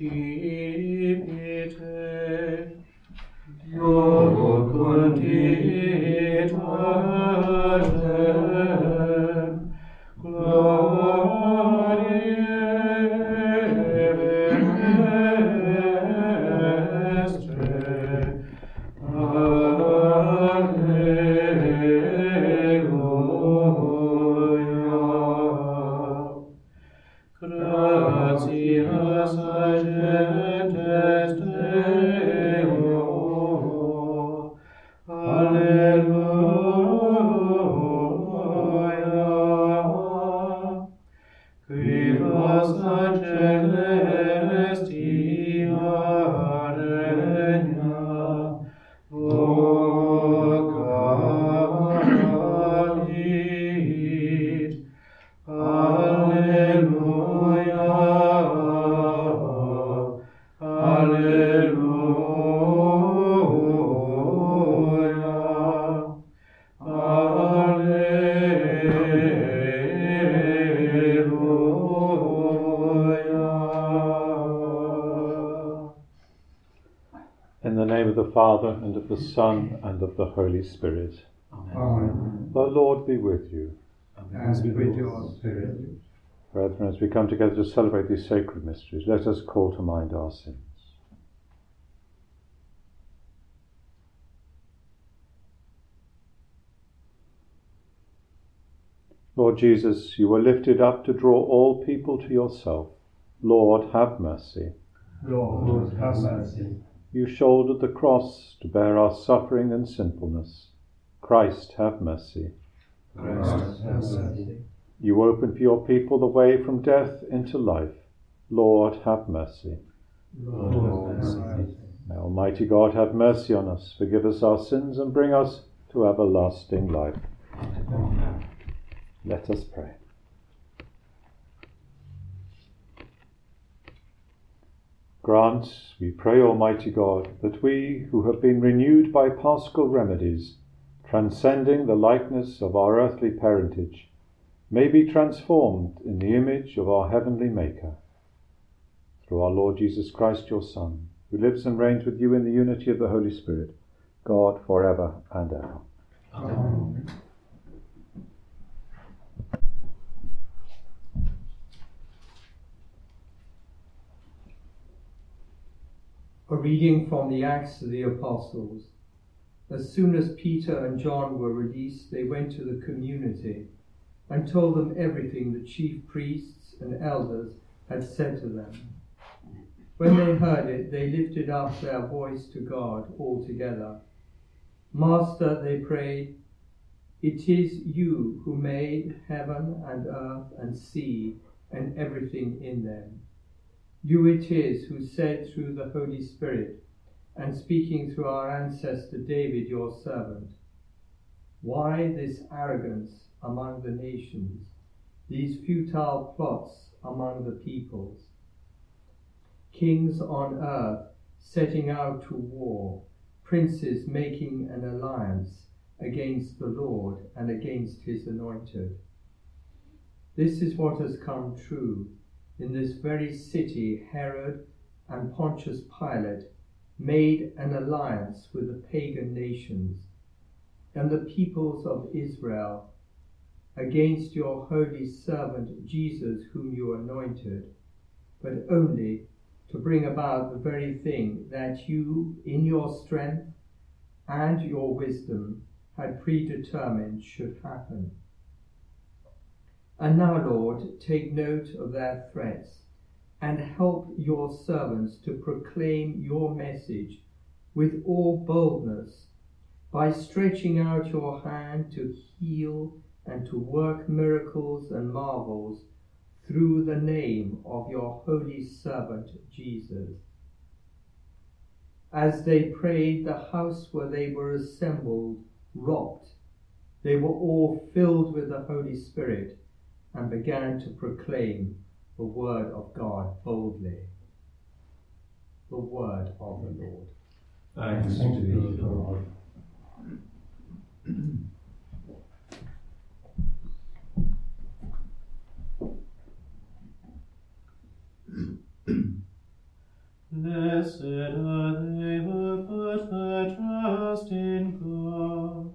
docipite, angelestia the Son, and of the Holy Spirit. Amen. The Lord be with you. And with your spirit. Brethren, as we come together to celebrate these sacred mysteries, let us call to mind our sins. Lord Jesus, you were lifted up to draw all people to yourself. Lord, have mercy. Lord, have mercy. You shouldered the cross to bear our suffering and sinfulness. Christ, have mercy. Christ, have mercy. You opened for your people the way from death into life. Lord, have mercy. Lord, have mercy. May Almighty God have mercy on us, forgive us our sins, and bring us to everlasting life. Let us pray. Grant, we pray, Almighty God, that we who have been renewed by paschal remedies, transcending the likeness of our earthly parentage, may be transformed in the image of our heavenly Maker. Through our Lord Jesus Christ, your Son, who lives and reigns with you in the unity of the Holy Spirit, God for ever and ever. Amen. A reading from the Acts of the Apostles. As soon as Peter and John were released, they went to the community and told them everything the chief priests and elders had said to them. When they heard it, they lifted up their voice to God all together. Master, they prayed, it is you who made heaven and earth and sea and everything in them. You it is who said through the Holy Spirit, and speaking through our ancestor David, your servant, Why this arrogance among the nations, these futile plots among the peoples? Kings on earth setting out to war, princes making an alliance against the Lord and against his anointed. This is what has come true. In this very city, Herod and Pontius Pilate made an alliance with the pagan nations and the peoples of Israel against your holy servant Jesus, whom you anointed, but only to bring about the very thing that you, in your strength and your wisdom, had predetermined should happen. And now, Lord, take note of their threats and help your servants to proclaim your message with all boldness by stretching out your hand to heal and to work miracles and marvels through the name of your holy servant Jesus. As they prayed, the house where they were assembled rocked. They were all filled with the Holy Spirit and began to proclaim the word of God boldly. The word of the Lord. Thanks be to the Lord. Blessed are they who put their trust in God.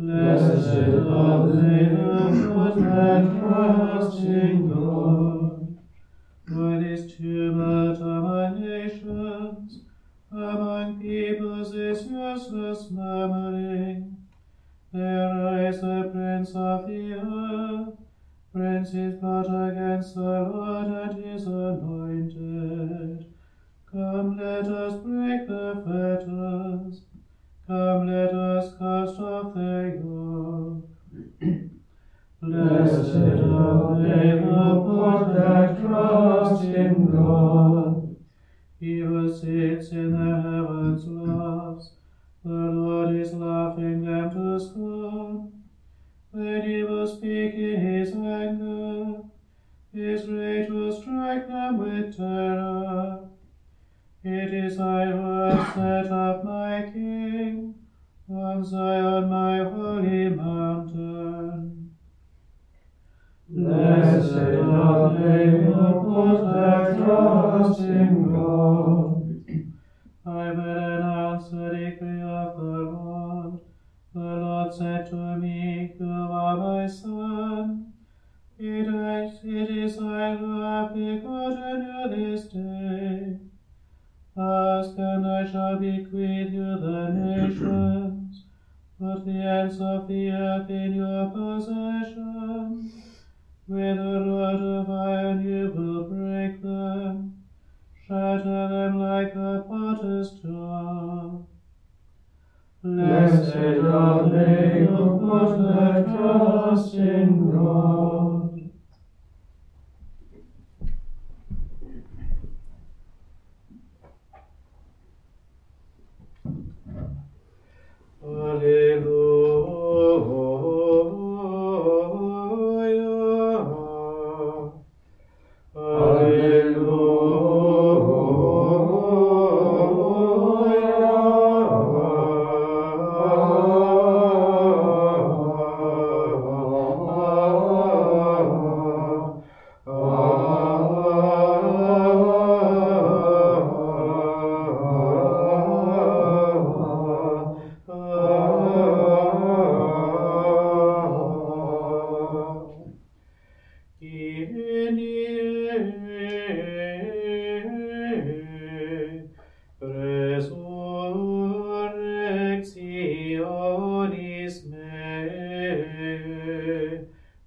Blessed, lovely, and trusting God, what is to my holy mountain. Blessed are they who put their trust in God. I will announce the decree of the Lord. The Lord said to me, You are my son. It is, it is I who have begotten you this day. Ask, and I shall bequeath you the nations. Put the ends of the earth in your possession. With a rod of iron you will break them, shatter them like a potter's jar. Blessed are they who put their trust in God.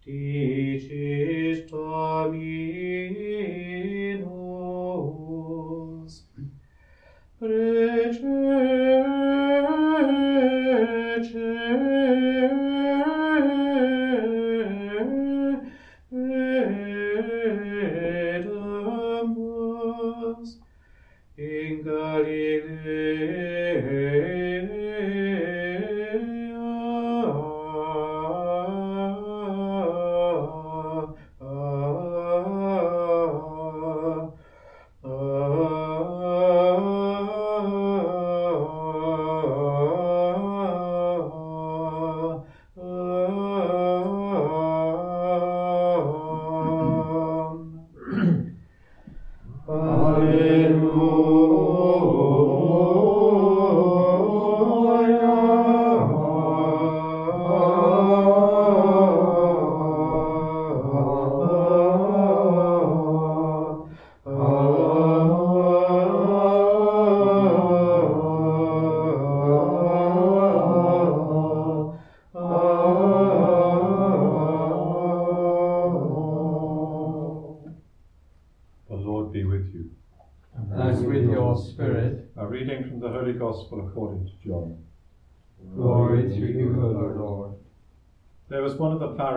dicis Domine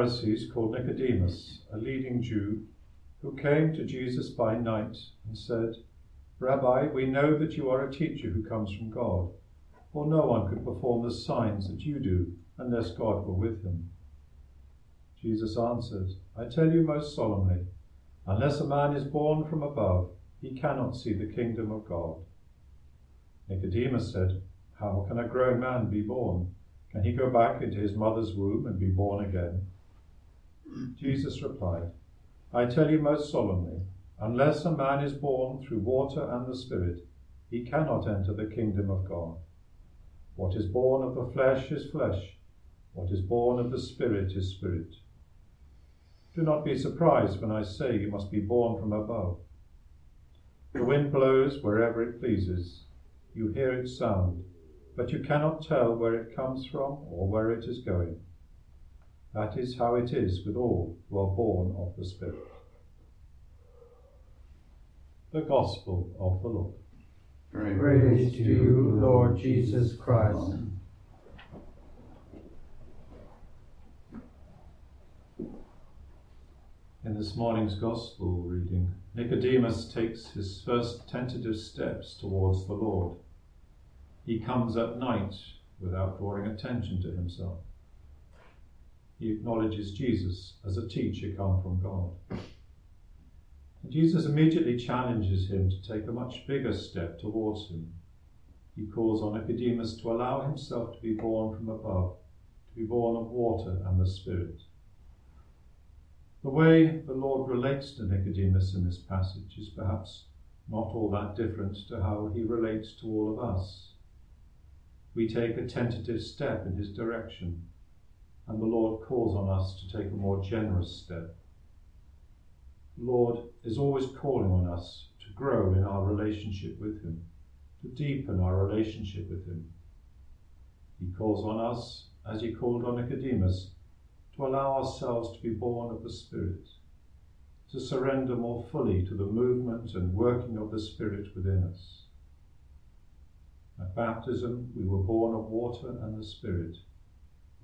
Pharisees called Nicodemus, a leading Jew, who came to Jesus by night and said, Rabbi, we know that you are a teacher who comes from God, for no one could perform the signs that you do unless God were with him. Jesus answered, I tell you most solemnly, unless a man is born from above, he cannot see the kingdom of God. Nicodemus said, How can a grown man be born? Can he go back into his mother's womb and be born again? Jesus replied, I tell you most solemnly, unless a man is born through water and the Spirit, he cannot enter the kingdom of God. What is born of the flesh is flesh, What is born of the Spirit is spirit. Do not be surprised when I say you must be born from above. The wind blows wherever it pleases. You hear its sound, but you cannot tell where it comes from or where it is going. That is how it is with all who are born of the Spirit. The Gospel of the Lord. Praise to you, Lord Jesus Christ. In this morning's Gospel reading, Nicodemus takes his first tentative steps towards the Lord. He comes at night without drawing attention to himself. He acknowledges Jesus as a teacher come from God. And Jesus immediately challenges him to take a much bigger step towards him. He calls on Nicodemus to allow himself to be born from above, to be born of water and the Spirit. The way the Lord relates to Nicodemus in this passage is perhaps not all that different to how he relates to all of us. We take a tentative step in his direction, and the Lord calls on us to take a more generous step. The Lord is always calling on us to grow in our relationship with him, to deepen our relationship with him. He calls on us, as he called on Nicodemus, to allow ourselves to be born of the Spirit, to surrender more fully to the movement and working of the Spirit within us. At baptism, we were born of water and the Spirit.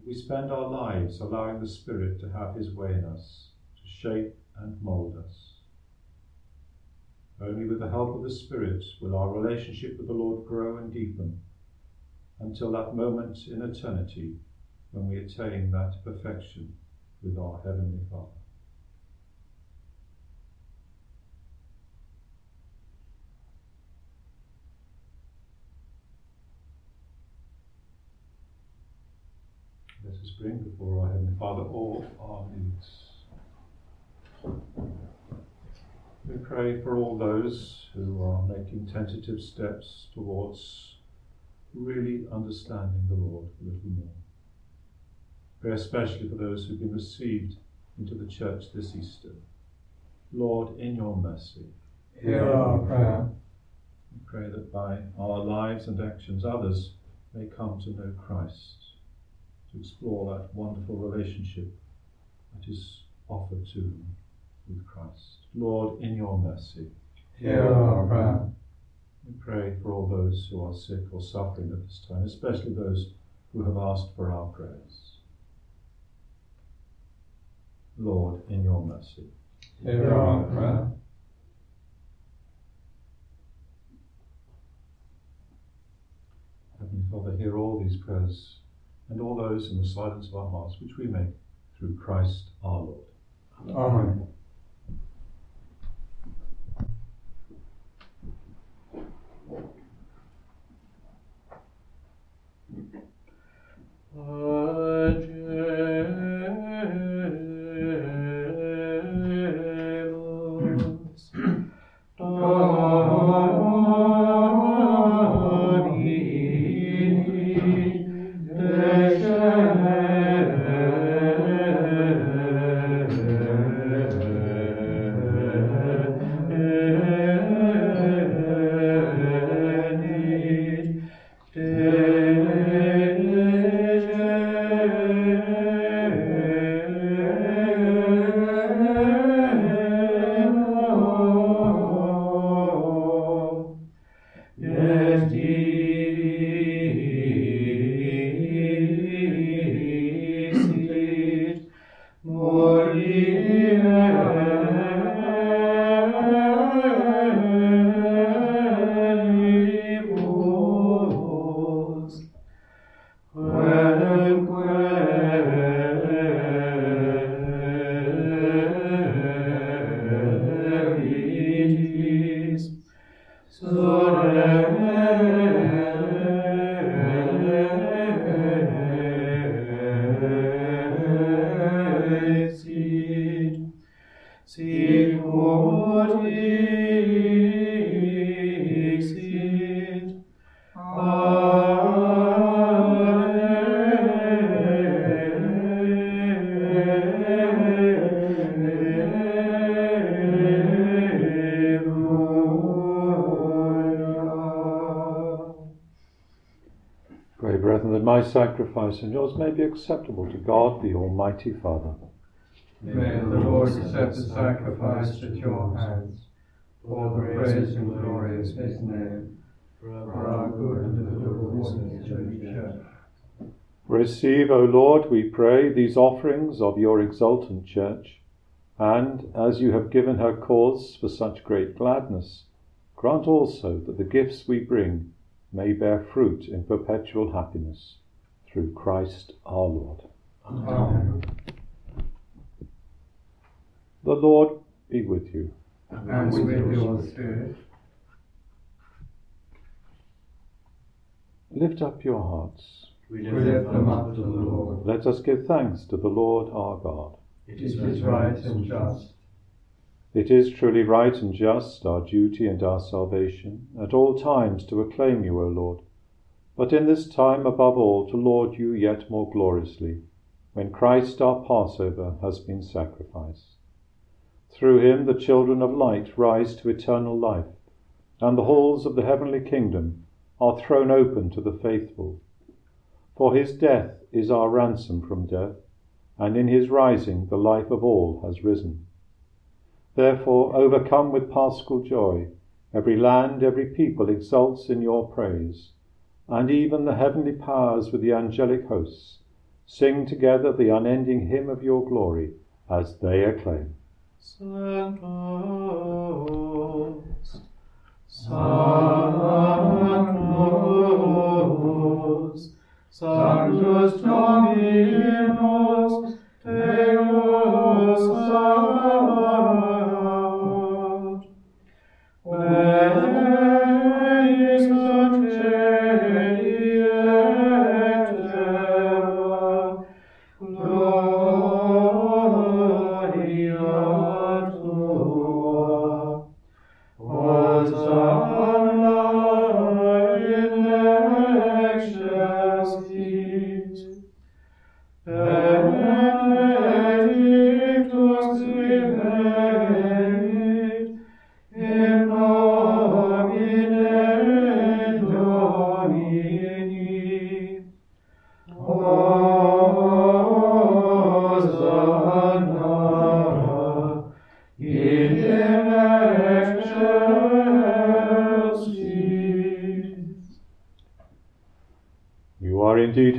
We spend our lives allowing the Spirit to have His way in us, to shape and mould us. Only with the help of the Spirit will our relationship with the Lord grow and deepen until that moment in eternity when we attain that perfection with our Heavenly Father. Bring before our Heavenly Father all our needs. We pray for all those who are making tentative steps towards really understanding the Lord a little more. Pray especially for those who've been received into the church this Easter. Lord, in your mercy, Hear our prayer. we pray that by our lives and actions others may come to know Christ, to explore that wonderful relationship that is offered to them with Christ. Lord, in your mercy, Hear our prayer. we pray for all those who are sick or suffering at this time, especially those who have asked for our prayers. Lord, in your mercy. Hear our prayer. Heavenly Father, hear all these prayers and all those in the silence of our hearts which we make through Christ our Lord. Amen. Angelus my sacrifice and yours may be acceptable to God the Almighty Father. May the Lord accept the sacrifice at your hands, for the praise and glory of his name, for our good and the good of his church. Receive, O Lord, we pray, these offerings of your exultant church, and as you have given her cause for such great gladness, grant also that the gifts we bring may bear fruit in perpetual happiness. Through Christ our Lord. Amen. The Lord be with you. And with your spirit. Lift up your hearts. We We lift them up to the Lord. Let us give thanks to the Lord our God. It It is right and just. It is truly right and just, our duty and our salvation, at all times to acclaim you, O Lord, but in this time above all to laud you yet more gloriously, when Christ our Passover has been sacrificed. Through him the children of light rise to eternal life, and the halls of the heavenly kingdom are thrown open to the faithful. For his death is our ransom from death, and in his rising the life of all has risen. Therefore, overcome with paschal joy, every land, every people exults in your praise, and even the heavenly powers with the angelic hosts sing together the unending hymn of your glory as they acclaim. Sanctus, Sanctus, Sanctus Dominus,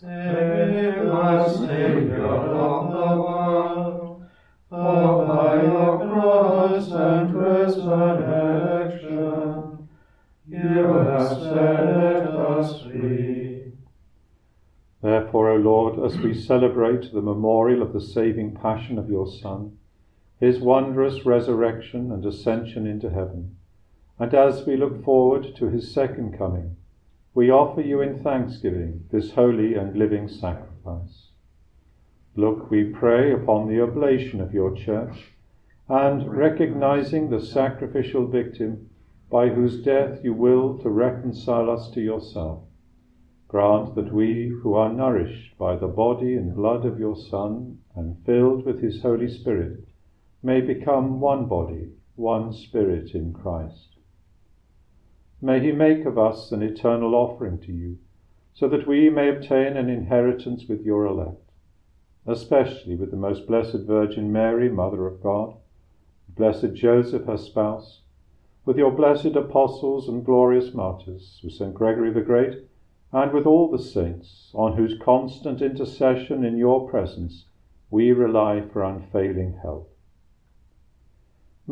Save us, Saviour of the world, for by your cross and resurrection you have set us free. Therefore, O Lord, as we celebrate the memorial of the saving passion of your Son, his wondrous resurrection and ascension into heaven, and as we look forward to his second coming, we offer you in thanksgiving this holy and living sacrifice. Look, we pray, upon the oblation of your church, and recognizing the sacrificial victim by whose death you will to reconcile us to yourself, grant that we who are nourished by the body and blood of your Son and filled with his Holy Spirit may become one body, one spirit in Christ. May he make of us an eternal offering to you, so that we may obtain an inheritance with your elect, especially with the most blessed Virgin Mary, Mother of God, blessed Joseph, her spouse, with your blessed apostles and glorious martyrs, with St. Gregory the Great, and with all the saints, on whose constant intercession in your presence we rely for unfailing help.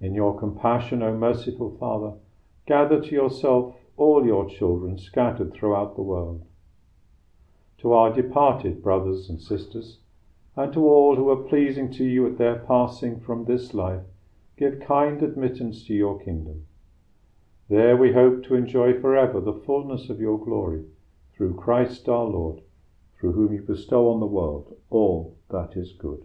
in your compassion, O merciful Father, gather to yourself all your children scattered throughout the world. To our departed brothers and sisters, and to all who are pleasing to you at their passing from this life, give kind admittance to your kingdom. There we hope to enjoy forever the fullness of your glory, through Christ our Lord, through whom you bestow on the world all that is good.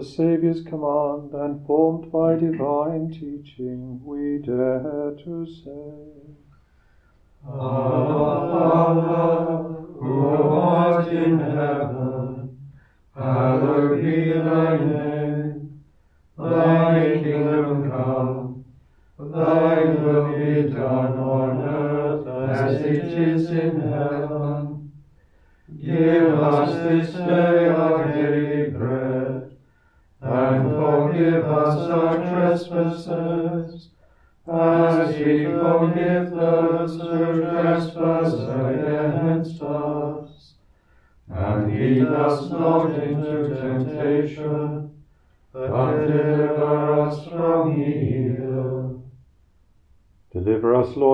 the Saviour's command and formed by divine teaching, we dare to say, Our Father, who art in heaven,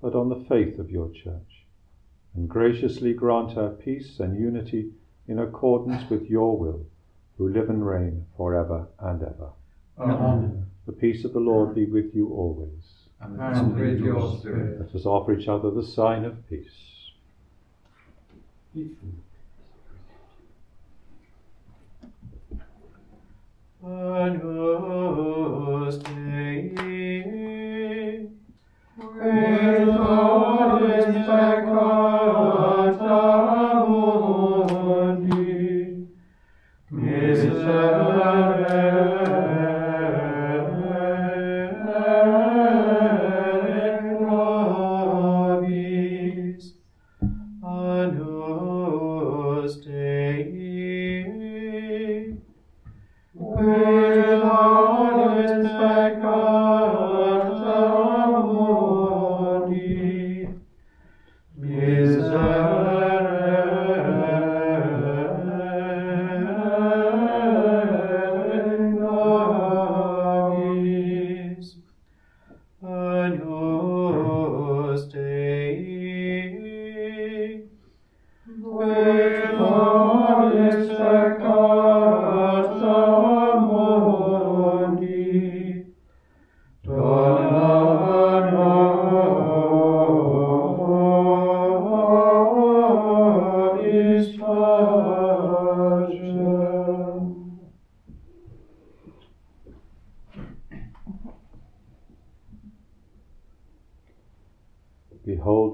but on the faith of your church, and graciously grant her peace and unity in accordance with your will, who live and reign forever and ever. Amen. The peace of the Lord be with you always. And with your spirit. Let us offer each other the sign of peace. Agnus Dei, Quid peccata mundi, Miserere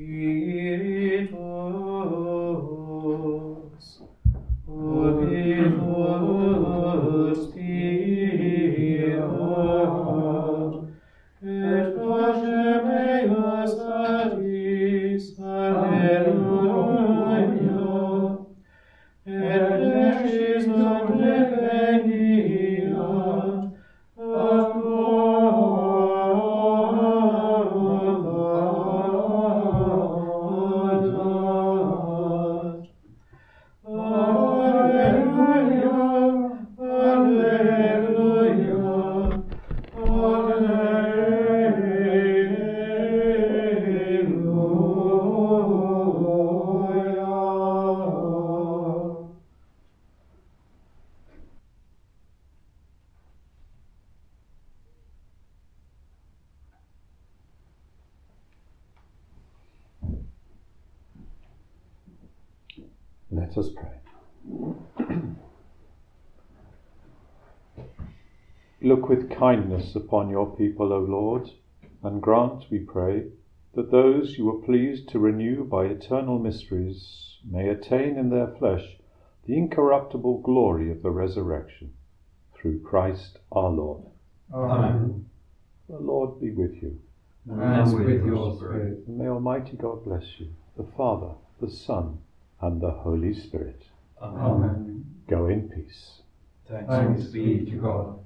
Spiritus Let us pray. Look with kindness upon your people, O Lord, and grant, we pray, that those you were pleased to renew by eternal mysteries may attain in their flesh the incorruptible glory of the resurrection. Through Christ our Lord. Amen. The Lord be with you, And with your spirit. and may Almighty God bless you, the Father, the Son, and the Holy Spirit. Amen. Go in peace. Thanks be to God.